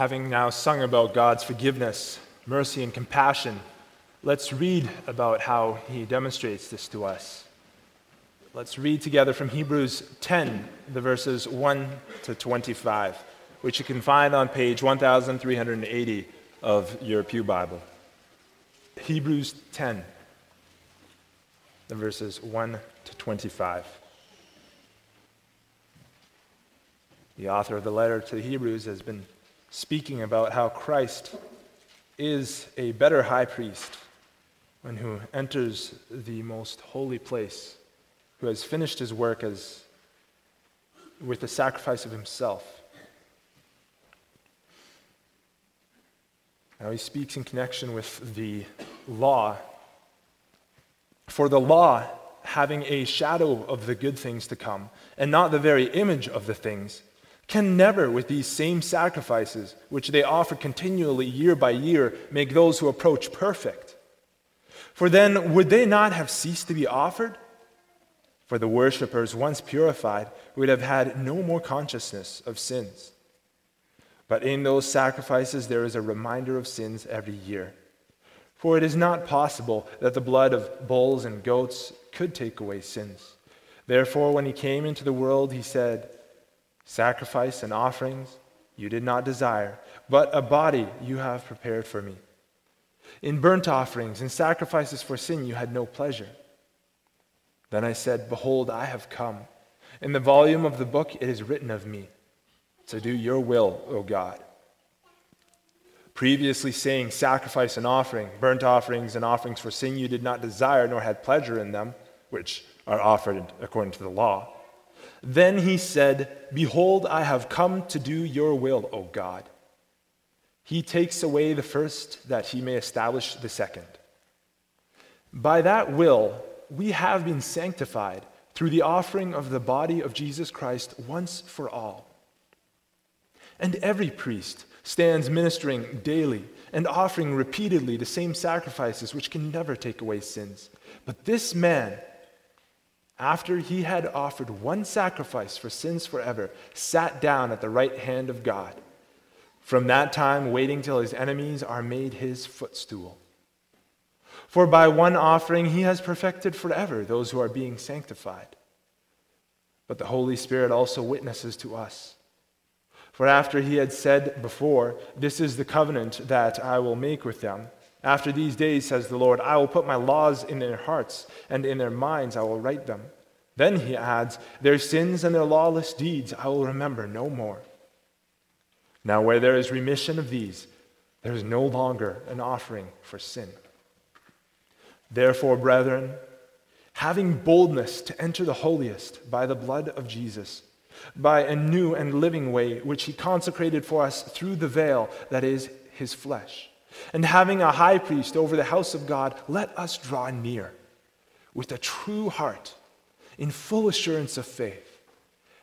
Having now sung about God's forgiveness, mercy, and compassion, let's read about how he demonstrates this to us. Let's read together from Hebrews 10, the verses 1 to 25, which you can find on page 1380 of your Pew Bible. Hebrews 10, the verses 1 to 25. The author of the letter to the Hebrews has been speaking about how Christ is a better high priest when who enters the most holy place, who has finished his work as with the sacrifice of himself. Now he speaks in connection with the law. For the law, having a shadow of the good things to come, and not the very image of the things, can never, with these same sacrifices, which they offer continually year by year, make those who approach perfect. For then, would they not have ceased to be offered? For the worshippers, once purified, would have had no more consciousness of sins. But in those sacrifices, there is a reminder of sins every year. For it is not possible that the blood of bulls and goats could take away sins. Therefore, when he came into the world, he said, Sacrifice and offerings you did not desire, but a body you have prepared for me. In burnt offerings and sacrifices for sin you had no pleasure. Then I said, Behold, I have come. In the volume of the book it is written of me, to do your will, O God. Previously saying, Sacrifice and offering, burnt offerings and offerings for sin you did not desire, nor had pleasure in them, which are offered according to the law. Then he said, Behold, I have come to do your will, O God. He takes away the first that he may establish the second. By that will, we have been sanctified through the offering of the body of Jesus Christ once for all. And every priest stands ministering daily and offering repeatedly the same sacrifices which can never take away sins. But this man, after he had offered one sacrifice for sins forever, sat down at the right hand of God. From that time, waiting till his enemies are made his footstool. For by one offering he has perfected forever those who are being sanctified. But the Holy Spirit also witnesses to us. For after he had said before, This is the covenant that I will make with them after these days, says the Lord, I will put my laws in their hearts, and in their minds I will write them. Then he adds, Their sins and their lawless deeds I will remember no more. Now, where there is remission of these, there is no longer an offering for sin. Therefore, brethren, having boldness to enter the holiest by the blood of Jesus, by a new and living way which he consecrated for us through the veil that is his flesh and having a high priest over the house of God, let us draw near with a true heart, in full assurance of faith,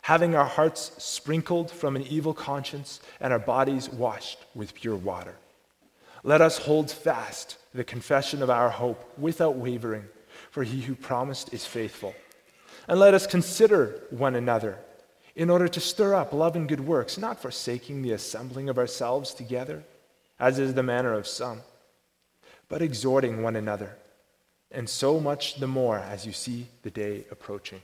having our hearts sprinkled from an evil conscience and our bodies washed with pure water. Let us hold fast the confession of our hope without wavering, for he who promised is faithful. And let us consider one another in order to stir up love and good works, not forsaking the assembling of ourselves together as is the manner of some, but exhorting one another, and so much the more as you see the day approaching.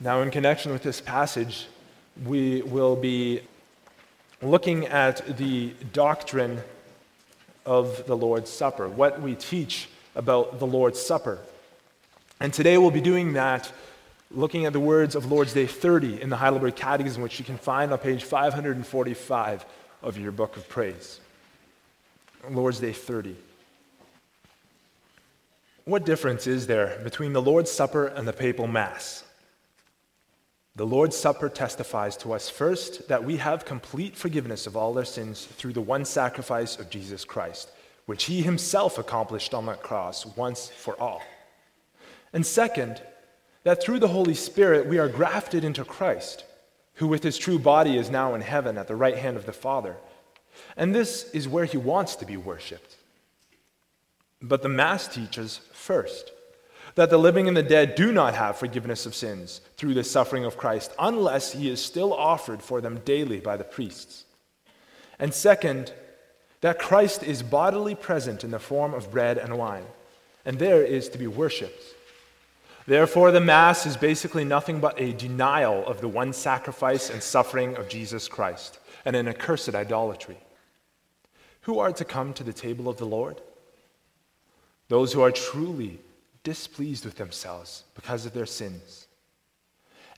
Now, in connection with this passage, we will be looking at the doctrine of the Lord's Supper, what we teach about the Lord's Supper. And today we'll be doing that looking at the words of Lord's Day 30 in the Heidelberg Catechism, which you can find on page 545 of your book of praise. Lord's Day 30. What difference is there between the Lord's Supper and the papal Mass? The Lord's Supper testifies to us first that we have complete forgiveness of all our sins through the one sacrifice of Jesus Christ, which he himself accomplished on the cross once for all. And second, that through the Holy Spirit we are grafted into Christ who with his true body is now in heaven at the right hand of the Father. And this is where he wants to be worshiped. But the Mass teaches first that the living and the dead do not have forgiveness of sins through the suffering of Christ unless he is still offered for them daily by the priests. And second, that Christ is bodily present in the form of bread and wine, and there is to be worshiped. Therefore, the Mass is basically nothing but a denial of the one sacrifice and suffering of Jesus Christ, and an accursed idolatry. Who are to come to the table of the Lord? Those who are truly displeased with themselves because of their sins,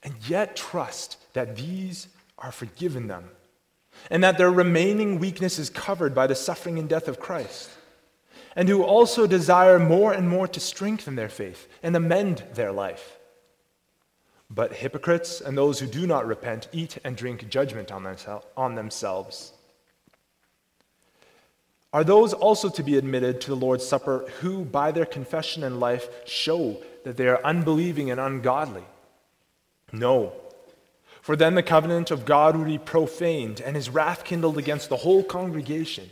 and yet trust that these are forgiven them, and that their remaining weakness is covered by the suffering and death of Christ and who also desire more and more to strengthen their faith and amend their life. But hypocrites and those who do not repent eat and drink judgment on, on themselves. Are those also to be admitted to the Lord's Supper who, by their confession and life, show that they are unbelieving and ungodly? No. For then the covenant of God would be profaned and his wrath kindled against the whole congregation.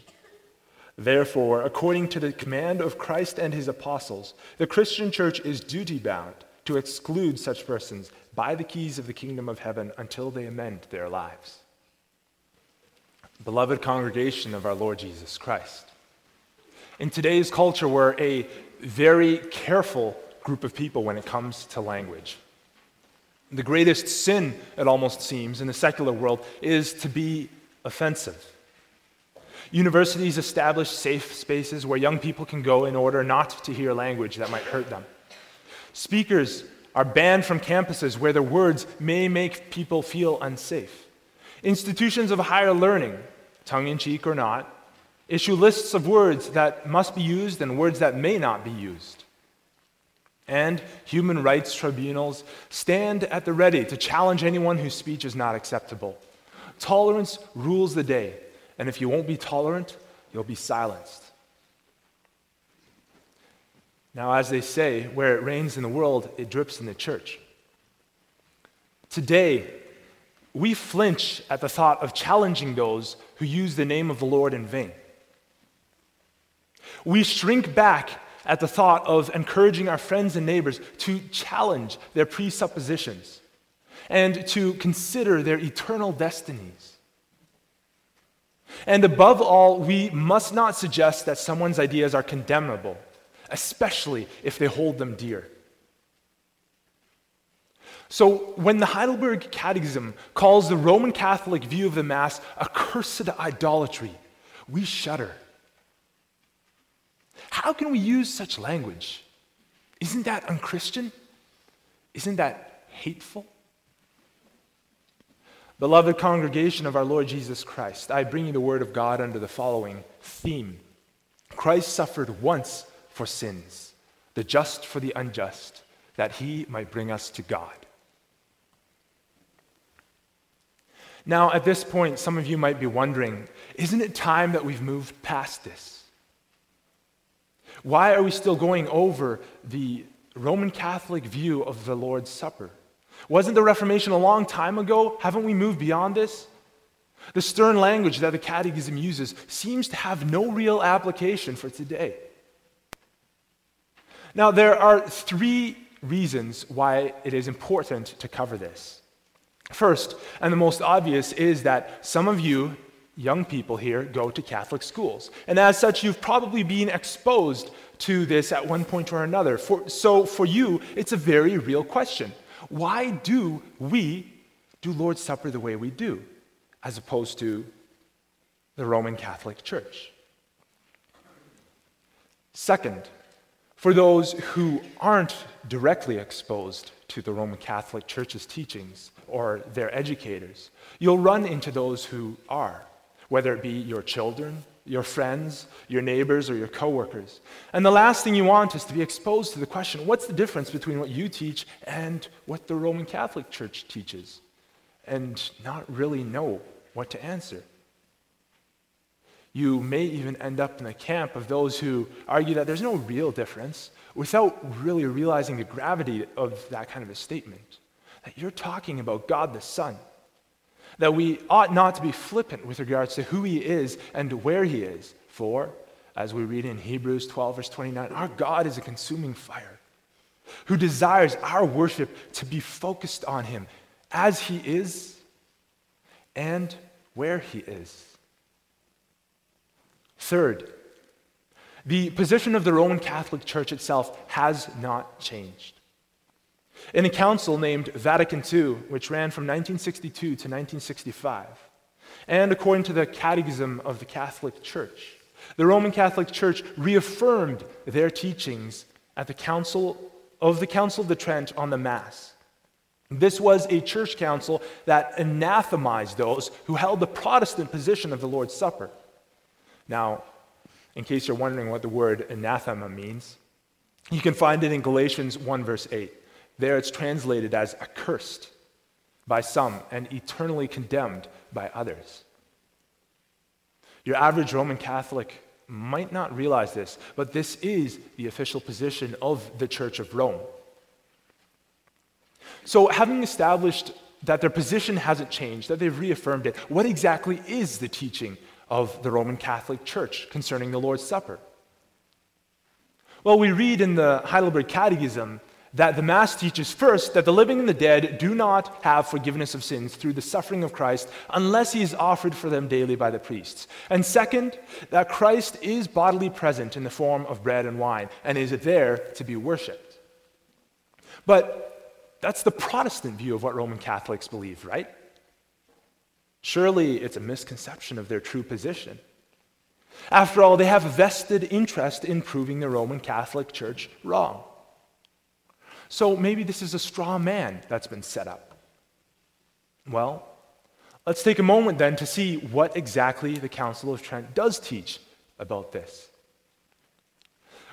Therefore, according to the command of Christ and his apostles, the Christian church is duty bound to exclude such persons by the keys of the kingdom of heaven until they amend their lives. Beloved congregation of our Lord Jesus Christ, in today's culture, we're a very careful group of people when it comes to language. The greatest sin, it almost seems, in the secular world is to be offensive. Universities establish safe spaces where young people can go in order not to hear language that might hurt them. Speakers are banned from campuses where their words may make people feel unsafe. Institutions of higher learning, tongue in cheek or not, issue lists of words that must be used and words that may not be used. And human rights tribunals stand at the ready to challenge anyone whose speech is not acceptable. Tolerance rules the day, and if you won't be tolerant, you'll be silenced. Now, as they say, where it rains in the world, it drips in the church. Today, we flinch at the thought of challenging those who use the name of the Lord in vain. We shrink back at the thought of encouraging our friends and neighbors to challenge their presuppositions and to consider their eternal destinies. And above all, we must not suggest that someone's ideas are condemnable, especially if they hold them dear. So, when the Heidelberg Catechism calls the Roman Catholic view of the Mass a cursed idolatry, we shudder. How can we use such language? Isn't that unchristian? Isn't that hateful? Beloved congregation of our Lord Jesus Christ, I bring you the word of God under the following theme Christ suffered once for sins, the just for the unjust, that he might bring us to God. Now, at this point, some of you might be wondering isn't it time that we've moved past this? Why are we still going over the Roman Catholic view of the Lord's Supper? Wasn't the Reformation a long time ago? Haven't we moved beyond this? The stern language that the Catechism uses seems to have no real application for today. Now, there are three reasons why it is important to cover this. First, and the most obvious, is that some of you, young people here, go to Catholic schools. And as such, you've probably been exposed to this at one point or another. For, so, for you, it's a very real question. Why do we do Lord's Supper the way we do, as opposed to the Roman Catholic Church? Second, for those who aren't directly exposed to the Roman Catholic Church's teachings or their educators, you'll run into those who are, whether it be your children your friends, your neighbors, or your coworkers. And the last thing you want is to be exposed to the question what's the difference between what you teach and what the Roman Catholic Church teaches? And not really know what to answer. You may even end up in the camp of those who argue that there's no real difference without really realizing the gravity of that kind of a statement. That you're talking about God the Son that we ought not to be flippant with regards to who he is and where he is. For, as we read in Hebrews 12, verse 29, our God is a consuming fire who desires our worship to be focused on him as he is and where he is. Third, the position of the Roman Catholic Church itself has not changed. In a council named Vatican II, which ran from 1962 to 1965, and according to the Catechism of the Catholic Church, the Roman Catholic Church reaffirmed their teachings at the Council of the Council of the Trent on the Mass. This was a church council that anathemized those who held the Protestant position of the Lord's Supper. Now, in case you're wondering what the word anathema means, you can find it in Galatians 1, verse 8. There it's translated as accursed by some and eternally condemned by others. Your average Roman Catholic might not realize this, but this is the official position of the Church of Rome. So, having established that their position hasn't changed, that they've reaffirmed it, what exactly is the teaching of the Roman Catholic Church concerning the Lord's Supper? Well, we read in the Heidelberg Catechism that the Mass teaches first that the living and the dead do not have forgiveness of sins through the suffering of Christ unless he is offered for them daily by the priests. And second, that Christ is bodily present in the form of bread and wine and is there to be worshiped. But that's the Protestant view of what Roman Catholics believe, right? Surely it's a misconception of their true position. After all, they have a vested interest in proving the Roman Catholic Church wrong. So maybe this is a straw man that's been set up. Well, let's take a moment then to see what exactly the Council of Trent does teach about this.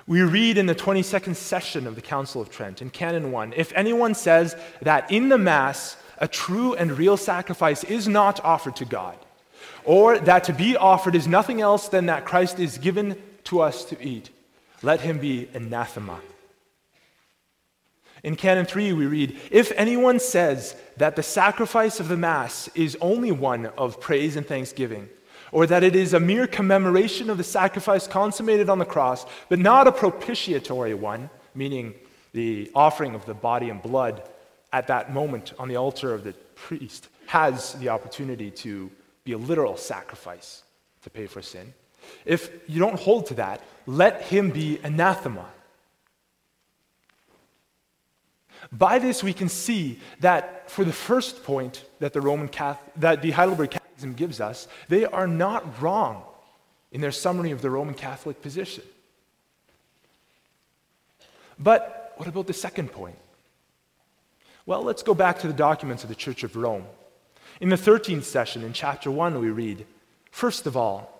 We read in the 22nd session of the Council of Trent in Canon 1 if anyone says that in the Mass a true and real sacrifice is not offered to God, or that to be offered is nothing else than that Christ is given to us to eat, let him be anathema. In Canon 3, we read If anyone says that the sacrifice of the Mass is only one of praise and thanksgiving, or that it is a mere commemoration of the sacrifice consummated on the cross, but not a propitiatory one, meaning the offering of the body and blood at that moment on the altar of the priest, has the opportunity to be a literal sacrifice to pay for sin. If you don't hold to that, let him be anathema. By this, we can see that for the first point that the Roman Catholic, that the Heidelberg Catechism gives us, they are not wrong in their summary of the Roman Catholic position. But what about the second point? Well, let's go back to the documents of the Church of Rome. In the 13th session, in chapter 1, we read First of all,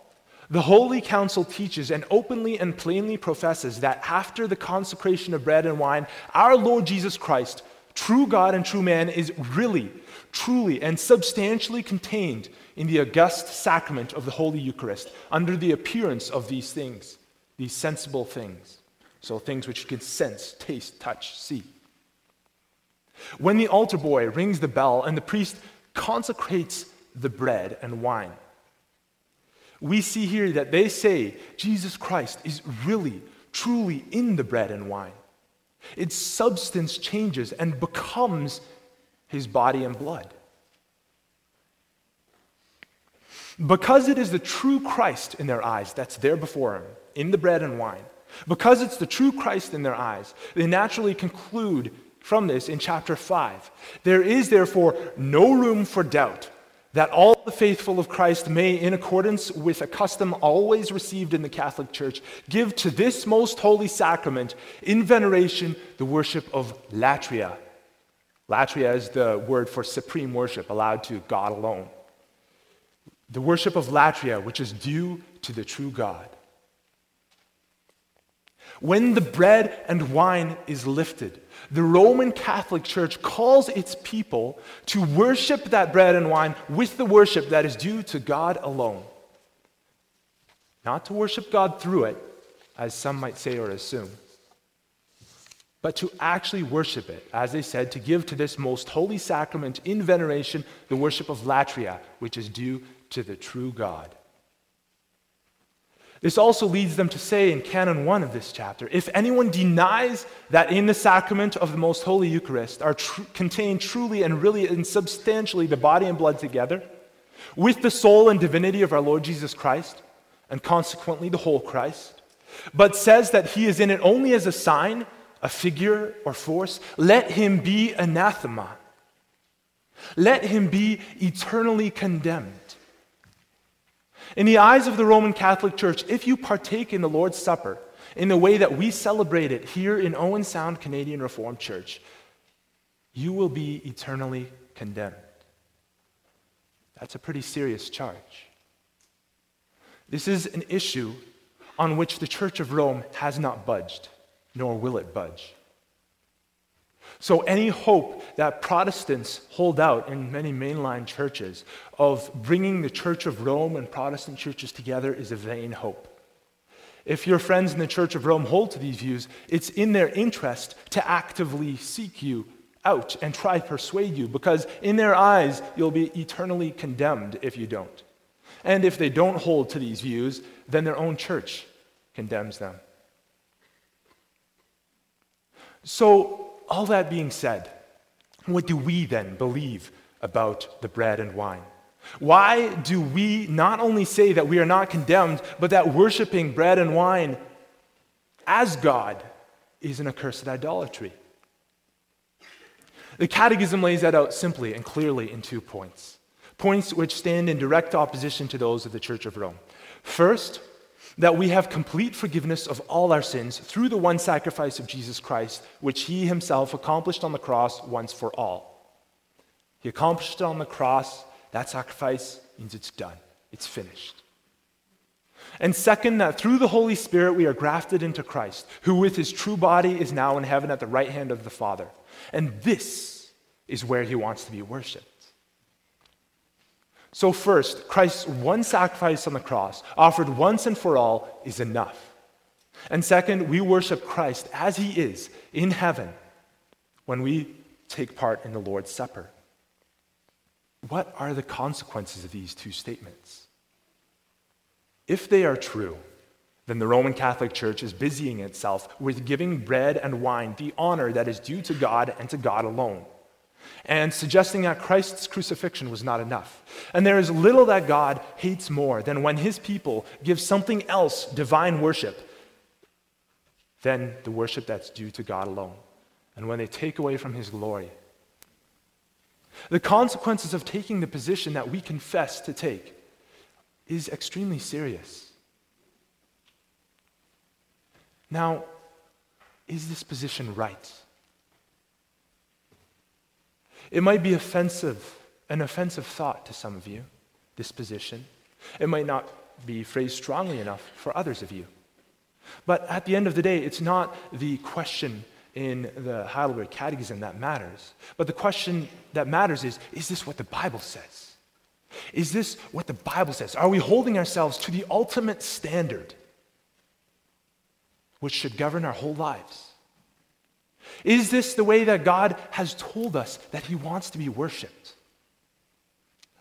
the Holy Council teaches and openly and plainly professes that after the consecration of bread and wine, our Lord Jesus Christ, true God and true man, is really, truly, and substantially contained in the august sacrament of the Holy Eucharist under the appearance of these things, these sensible things. So, things which you can sense, taste, touch, see. When the altar boy rings the bell and the priest consecrates the bread and wine, we see here that they say Jesus Christ is really, truly in the bread and wine. Its substance changes and becomes his body and blood. Because it is the true Christ in their eyes that's there before him, in the bread and wine, because it's the true Christ in their eyes, they naturally conclude from this in chapter 5. There is therefore no room for doubt that all the faithful of Christ may, in accordance with a custom always received in the Catholic Church, give to this most holy sacrament in veneration the worship of latria. Latria is the word for supreme worship allowed to God alone. The worship of latria, which is due to the true God. When the bread and wine is lifted, the Roman Catholic Church calls its people to worship that bread and wine with the worship that is due to God alone. Not to worship God through it, as some might say or assume, but to actually worship it, as they said, to give to this most holy sacrament in veneration the worship of latria, which is due to the true God. This also leads them to say in Canon 1 of this chapter if anyone denies that in the sacrament of the most holy Eucharist are tr- contained truly and really and substantially the body and blood together, with the soul and divinity of our Lord Jesus Christ, and consequently the whole Christ, but says that he is in it only as a sign, a figure, or force, let him be anathema. Let him be eternally condemned. In the eyes of the Roman Catholic Church, if you partake in the Lord's Supper in the way that we celebrate it here in Owen Sound Canadian Reformed Church, you will be eternally condemned. That's a pretty serious charge. This is an issue on which the Church of Rome has not budged, nor will it budge. So, any hope that Protestants hold out in many mainline churches of bringing the Church of Rome and Protestant churches together is a vain hope. If your friends in the Church of Rome hold to these views, it's in their interest to actively seek you out and try to persuade you, because in their eyes, you'll be eternally condemned if you don't. And if they don't hold to these views, then their own church condemns them. So, all that being said, what do we then believe about the bread and wine? Why do we not only say that we are not condemned, but that worshiping bread and wine as God is an accursed idolatry? The Catechism lays that out simply and clearly in two points, points which stand in direct opposition to those of the Church of Rome. First, that we have complete forgiveness of all our sins through the one sacrifice of Jesus Christ, which he himself accomplished on the cross once for all. He accomplished it on the cross. That sacrifice means it's done, it's finished. And second, that through the Holy Spirit we are grafted into Christ, who with his true body is now in heaven at the right hand of the Father. And this is where he wants to be worshiped. So, first, Christ's one sacrifice on the cross, offered once and for all, is enough. And second, we worship Christ as he is in heaven when we take part in the Lord's Supper. What are the consequences of these two statements? If they are true, then the Roman Catholic Church is busying itself with giving bread and wine the honor that is due to God and to God alone and suggesting that Christ's crucifixion was not enough. And there is little that God hates more than when his people give something else divine worship than the worship that's due to God alone, and when they take away from his glory. The consequences of taking the position that we confess to take is extremely serious. Now, is this position right? It might be offensive, an offensive thought to some of you, this position. It might not be phrased strongly enough for others of you. But at the end of the day, it's not the question in the Heidelberg Catechism that matters. But the question that matters is is this what the Bible says? Is this what the Bible says? Are we holding ourselves to the ultimate standard which should govern our whole lives? Is this the way that God has told us that He wants to be worshiped?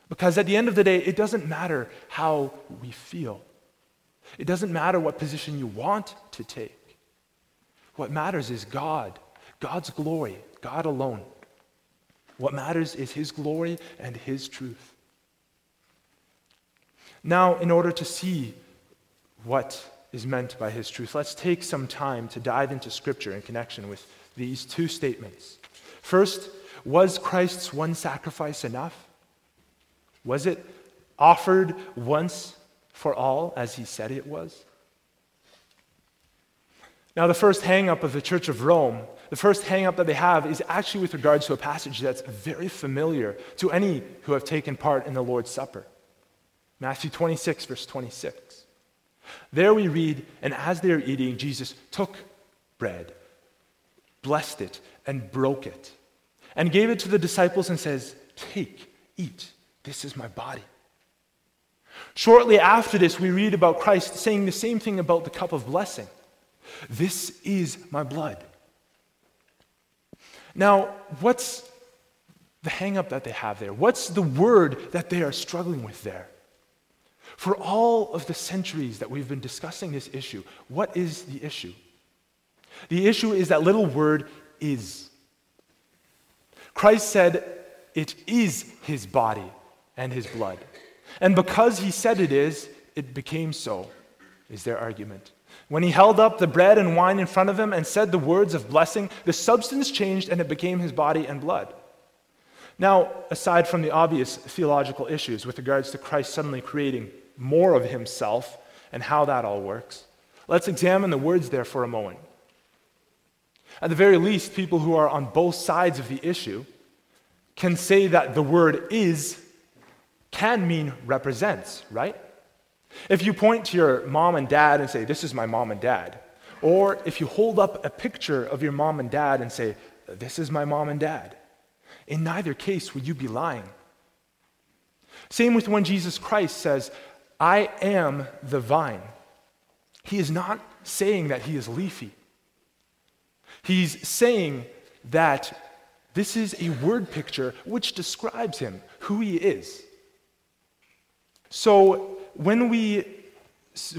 Because at the end of the day, it doesn't matter how we feel, it doesn't matter what position you want to take. What matters is God, God's glory, God alone. What matters is His glory and His truth. Now, in order to see what is meant by His truth, let's take some time to dive into Scripture in connection with these two statements. First, was Christ's one sacrifice enough? Was it offered once for all as he said it was? Now, the first hangup of the Church of Rome, the first hangup that they have is actually with regards to a passage that's very familiar to any who have taken part in the Lord's Supper. Matthew 26, verse 26. There we read, and as they are eating, Jesus took bread blessed it, and broke it, and gave it to the disciples and says, Take, eat, this is my body. Shortly after this, we read about Christ saying the same thing about the cup of blessing. This is my blood. Now, what's the hangup that they have there? What's the word that they are struggling with there? For all of the centuries that we've been discussing this issue, what is the issue? The issue is that little word is. Christ said it is his body and his blood. And because he said it is, it became so, is their argument. When he held up the bread and wine in front of him and said the words of blessing, the substance changed and it became his body and blood. Now, aside from the obvious theological issues with regards to Christ suddenly creating more of himself and how that all works, let's examine the words there for a moment. At the very least, people who are on both sides of the issue can say that the word is can mean represents, right? If you point to your mom and dad and say, This is my mom and dad, or if you hold up a picture of your mom and dad and say, This is my mom and dad, in neither case would you be lying. Same with when Jesus Christ says, I am the vine. He is not saying that he is leafy. He's saying that this is a word picture which describes him, who he is. So when we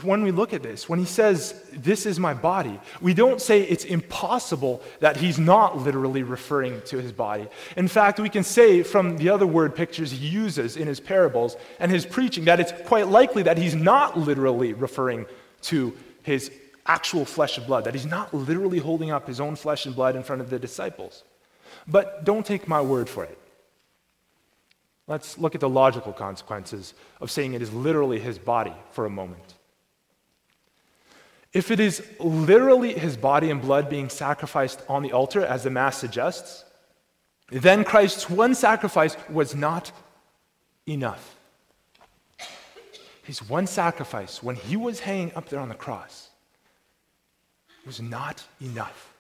when we look at this, when he says, This is my body, we don't say it's impossible that he's not literally referring to his body. In fact, we can say from the other word pictures he uses in his parables and his preaching that it's quite likely that he's not literally referring to his actual flesh and blood, that he's not literally holding up his own flesh and blood in front of the disciples. But don't take my word for it. Let's look at the logical consequences of saying it is literally his body for a moment. If it is literally his body and blood being sacrificed on the altar, as the Mass suggests, then Christ's one sacrifice was not enough. His one sacrifice, when he was hanging up there on the cross, was not enough.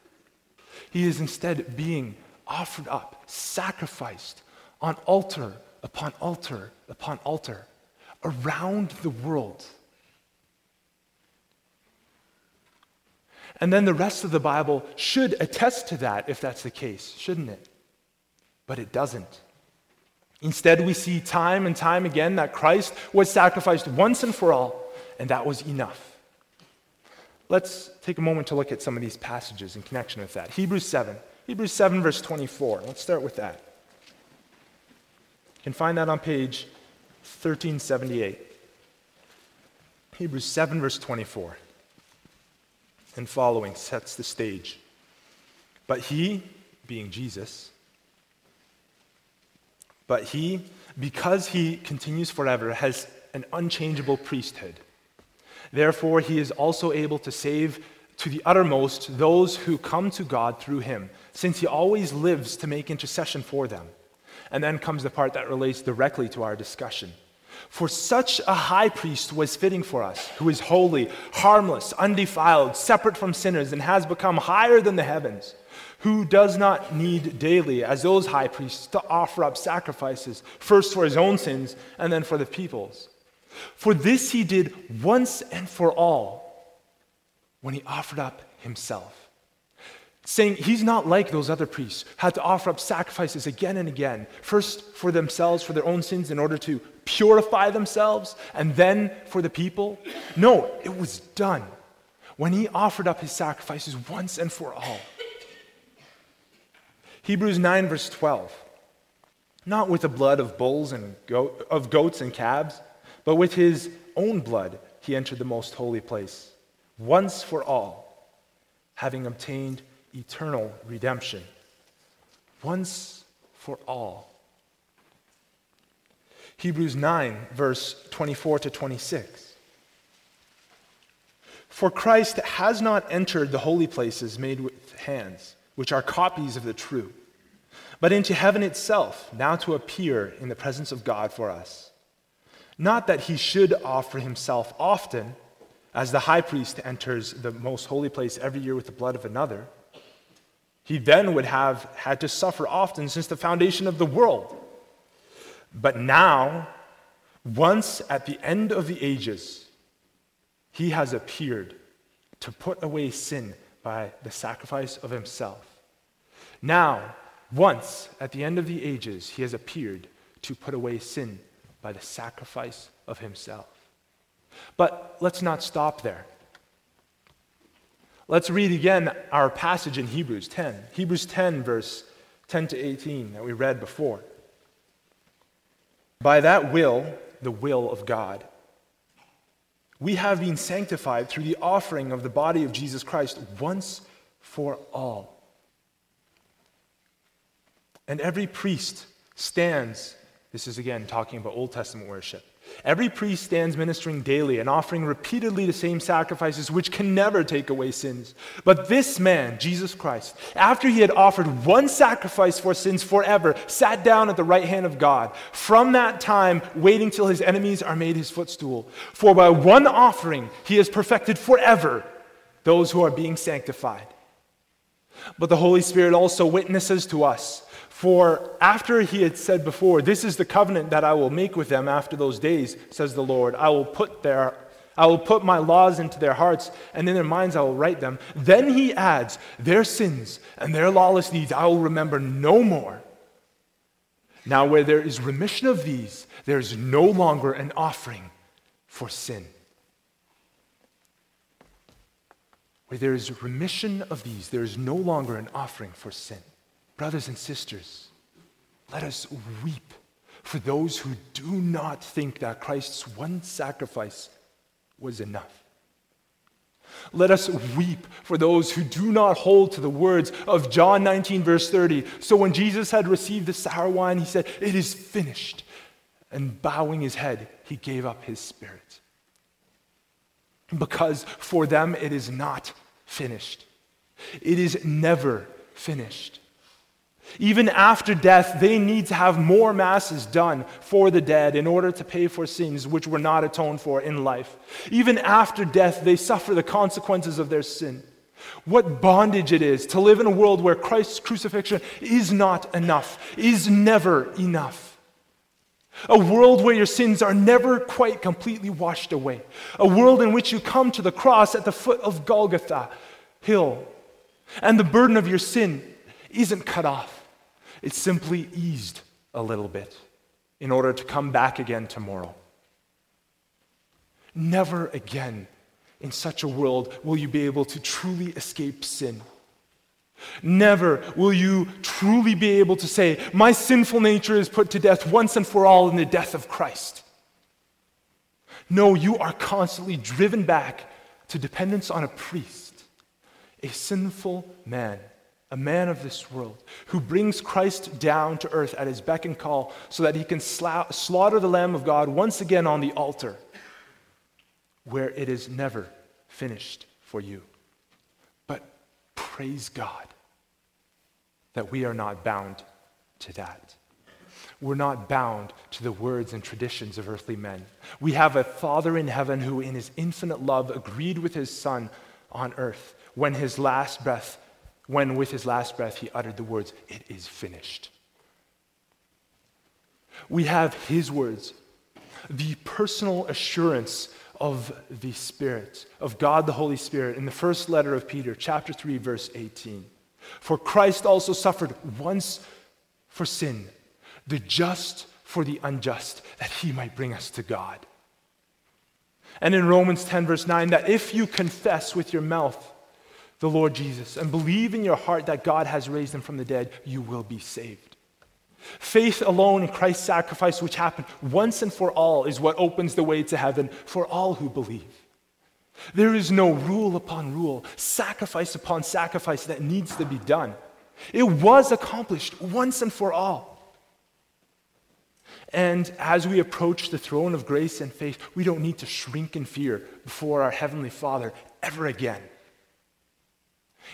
He is instead being offered up, sacrificed on altar upon altar upon altar around the world. And then the rest of the Bible should attest to that if that's the case, shouldn't it? But it doesn't. Instead, we see time and time again that Christ was sacrificed once and for all, and that was enough. Let's take a moment to look at some of these passages in connection with that. Hebrews 7. Hebrews 7, verse 24. Let's start with that. You can find that on page 1378. Hebrews 7, verse 24 and following sets the stage. But he, being Jesus, but he, because he continues forever, has an unchangeable priesthood. Therefore, he is also able to save to the uttermost those who come to God through him, since he always lives to make intercession for them. And then comes the part that relates directly to our discussion. For such a high priest was fitting for us, who is holy, harmless, undefiled, separate from sinners, and has become higher than the heavens, who does not need daily, as those high priests, to offer up sacrifices, first for his own sins and then for the people's. For this he did once and for all when he offered up himself saying he's not like those other priests had to offer up sacrifices again and again first for themselves for their own sins in order to purify themselves and then for the people. No it was done when he offered up his sacrifices once and for all. Hebrews 9 verse 12 not with the blood of bulls and goat, of goats and calves but with his own blood he entered the most holy place once for all having obtained eternal redemption once for all. Hebrews 9, verse 24 to 26. For Christ has not entered the holy places made with hands, which are copies of the true, but into heaven itself, now to appear in the presence of God for us. Not that he should offer himself often, as the high priest enters the most holy place every year with the blood of another he then would have had to suffer often since the foundation of the world. But now, once at the end of the ages, he has appeared to put away sin by the sacrifice of himself. Now, once at the end of the ages, he has appeared to put away sin by the sacrifice of himself. But let's not stop there. Let's read again our passage in Hebrews 10. Hebrews 10, verse 10 to 18, that we read before. By that will, the will of God, we have been sanctified through the offering of the body of Jesus Christ once for all. And every priest stands, this is again talking about Old Testament worship, Every priest stands ministering daily and offering repeatedly the same sacrifices, which can never take away sins. But this man, Jesus Christ, after he had offered one sacrifice for sins forever, sat down at the right hand of God. From that time, waiting till his enemies are made his footstool. For by one offering, he has perfected forever those who are being sanctified. But the Holy Spirit also witnesses to us. For after he had said before, This is the covenant that I will make with them after those days, says the Lord. I will put their I will put my laws into their hearts, and in their minds I will write them. Then he adds, Their sins and their lawless deeds I will remember no more. Now, where there is remission of these, there is no longer an offering for sin. Where there is remission of these, there is no longer an offering for sin. Brothers and sisters, let us weep for those who do not think that Christ's one sacrifice was enough. Let us weep for those who do not hold to the words of John 19, verse 30. So when Jesus had received the sour wine, he said, It is finished. And bowing his head, he gave up his spirit. Because for them it is not finished, it is never finished. Even after death, they need to have more masses done for the dead in order to pay for sins which were not atoned for in life. Even after death, they suffer the consequences of their sin. What bondage it is to live in a world where Christ's crucifixion is not enough, is never enough. A world where your sins are never quite completely washed away. A world in which you come to the cross at the foot of Golgotha hill, and the burden of your sin isn't cut off, it's simply eased a little bit in order to come back again tomorrow. Never again in such a world will you be able to truly escape sin. Never will you truly be able to say, My sinful nature is put to death once and for all in the death of Christ. No, you are constantly driven back to dependence on a priest, a sinful man a man of this world, who brings Christ down to earth at his beck and call so that he can sla- slaughter the Lamb of God once again on the altar, where it is never finished for you. But praise God that we are not bound to that. We're not bound to the words and traditions of earthly men. We have a Father in heaven who, in his infinite love, agreed with his Son on earth when his last breath when with his last breath he uttered the words, It is finished. We have his words, the personal assurance of the Spirit, of God the Holy Spirit, in the first letter of Peter, chapter 3, verse 18. For Christ also suffered once for sin, the just for the unjust, that he might bring us to God. And in Romans 10, verse 9, that if you confess with your mouth the Lord Jesus and believe in your heart that God has raised him from the dead, you will be saved. Faith alone in Christ's sacrifice, which happened once and for all, is what opens the way to heaven for all who believe. There is no rule upon rule, sacrifice upon sacrifice that needs to be done. It was accomplished once and for all. And as we approach the throne of grace and faith, we don't need to shrink in fear before our Heavenly Father ever again.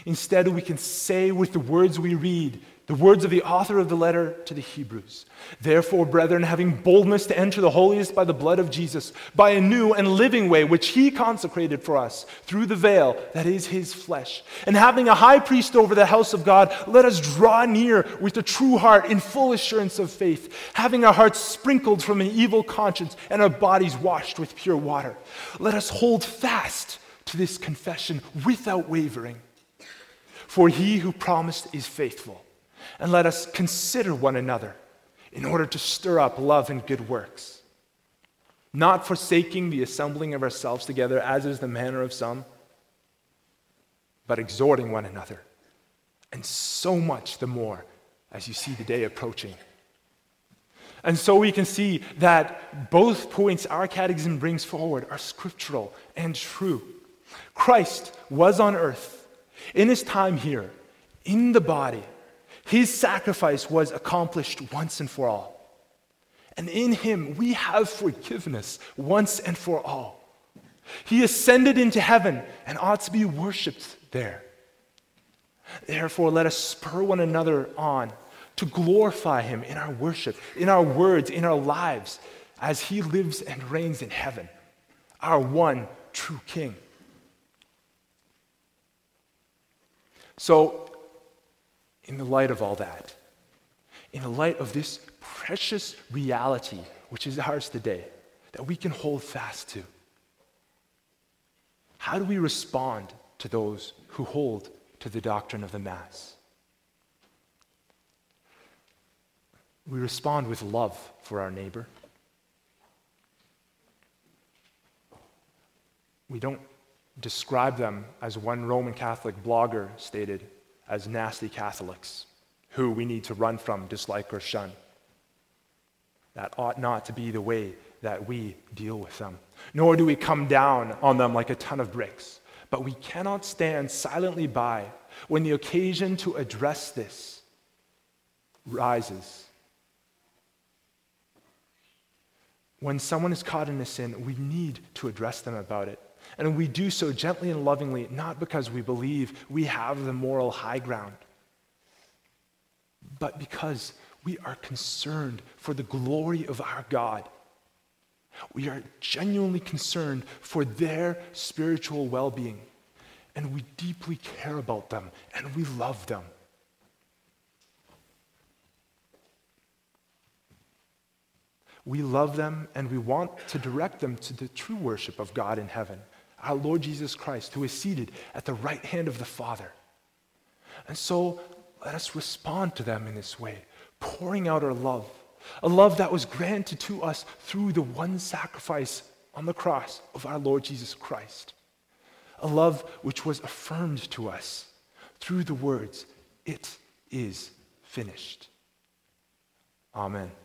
Instead, we can say with the words we read, the words of the author of the letter to the Hebrews. Therefore, brethren, having boldness to enter the holiest by the blood of Jesus, by a new and living way which he consecrated for us through the veil that is his flesh, and having a high priest over the house of God, let us draw near with a true heart in full assurance of faith, having our hearts sprinkled from an evil conscience and our bodies washed with pure water. Let us hold fast to this confession without wavering. For he who promised is faithful. And let us consider one another in order to stir up love and good works, not forsaking the assembling of ourselves together, as is the manner of some, but exhorting one another, and so much the more as you see the day approaching. And so we can see that both points our catechism brings forward are scriptural and true. Christ was on earth in his time here, in the body. His sacrifice was accomplished once and for all. And in him we have forgiveness once and for all. He ascended into heaven and ought to be worshiped there. Therefore, let us spur one another on to glorify him in our worship, in our words, in our lives, as he lives and reigns in heaven, our one true King. So, in the light of all that, in the light of this precious reality which is ours today, that we can hold fast to, how do we respond to those who hold to the doctrine of the Mass? We respond with love for our neighbor. We don't describe them, as one Roman Catholic blogger stated, as nasty Catholics who we need to run from, dislike, or shun. That ought not to be the way that we deal with them. Nor do we come down on them like a ton of bricks. But we cannot stand silently by when the occasion to address this rises. When someone is caught in a sin, we need to address them about it. And we do so gently and lovingly, not because we believe we have the moral high ground, but because we are concerned for the glory of our God. We are genuinely concerned for their spiritual well being, and we deeply care about them and we love them. We love them and we want to direct them to the true worship of God in heaven our Lord Jesus Christ, who is seated at the right hand of the Father. And so let us respond to them in this way, pouring out our love, a love that was granted to us through the one sacrifice on the cross of our Lord Jesus Christ, a love which was affirmed to us through the words, It is finished. Amen.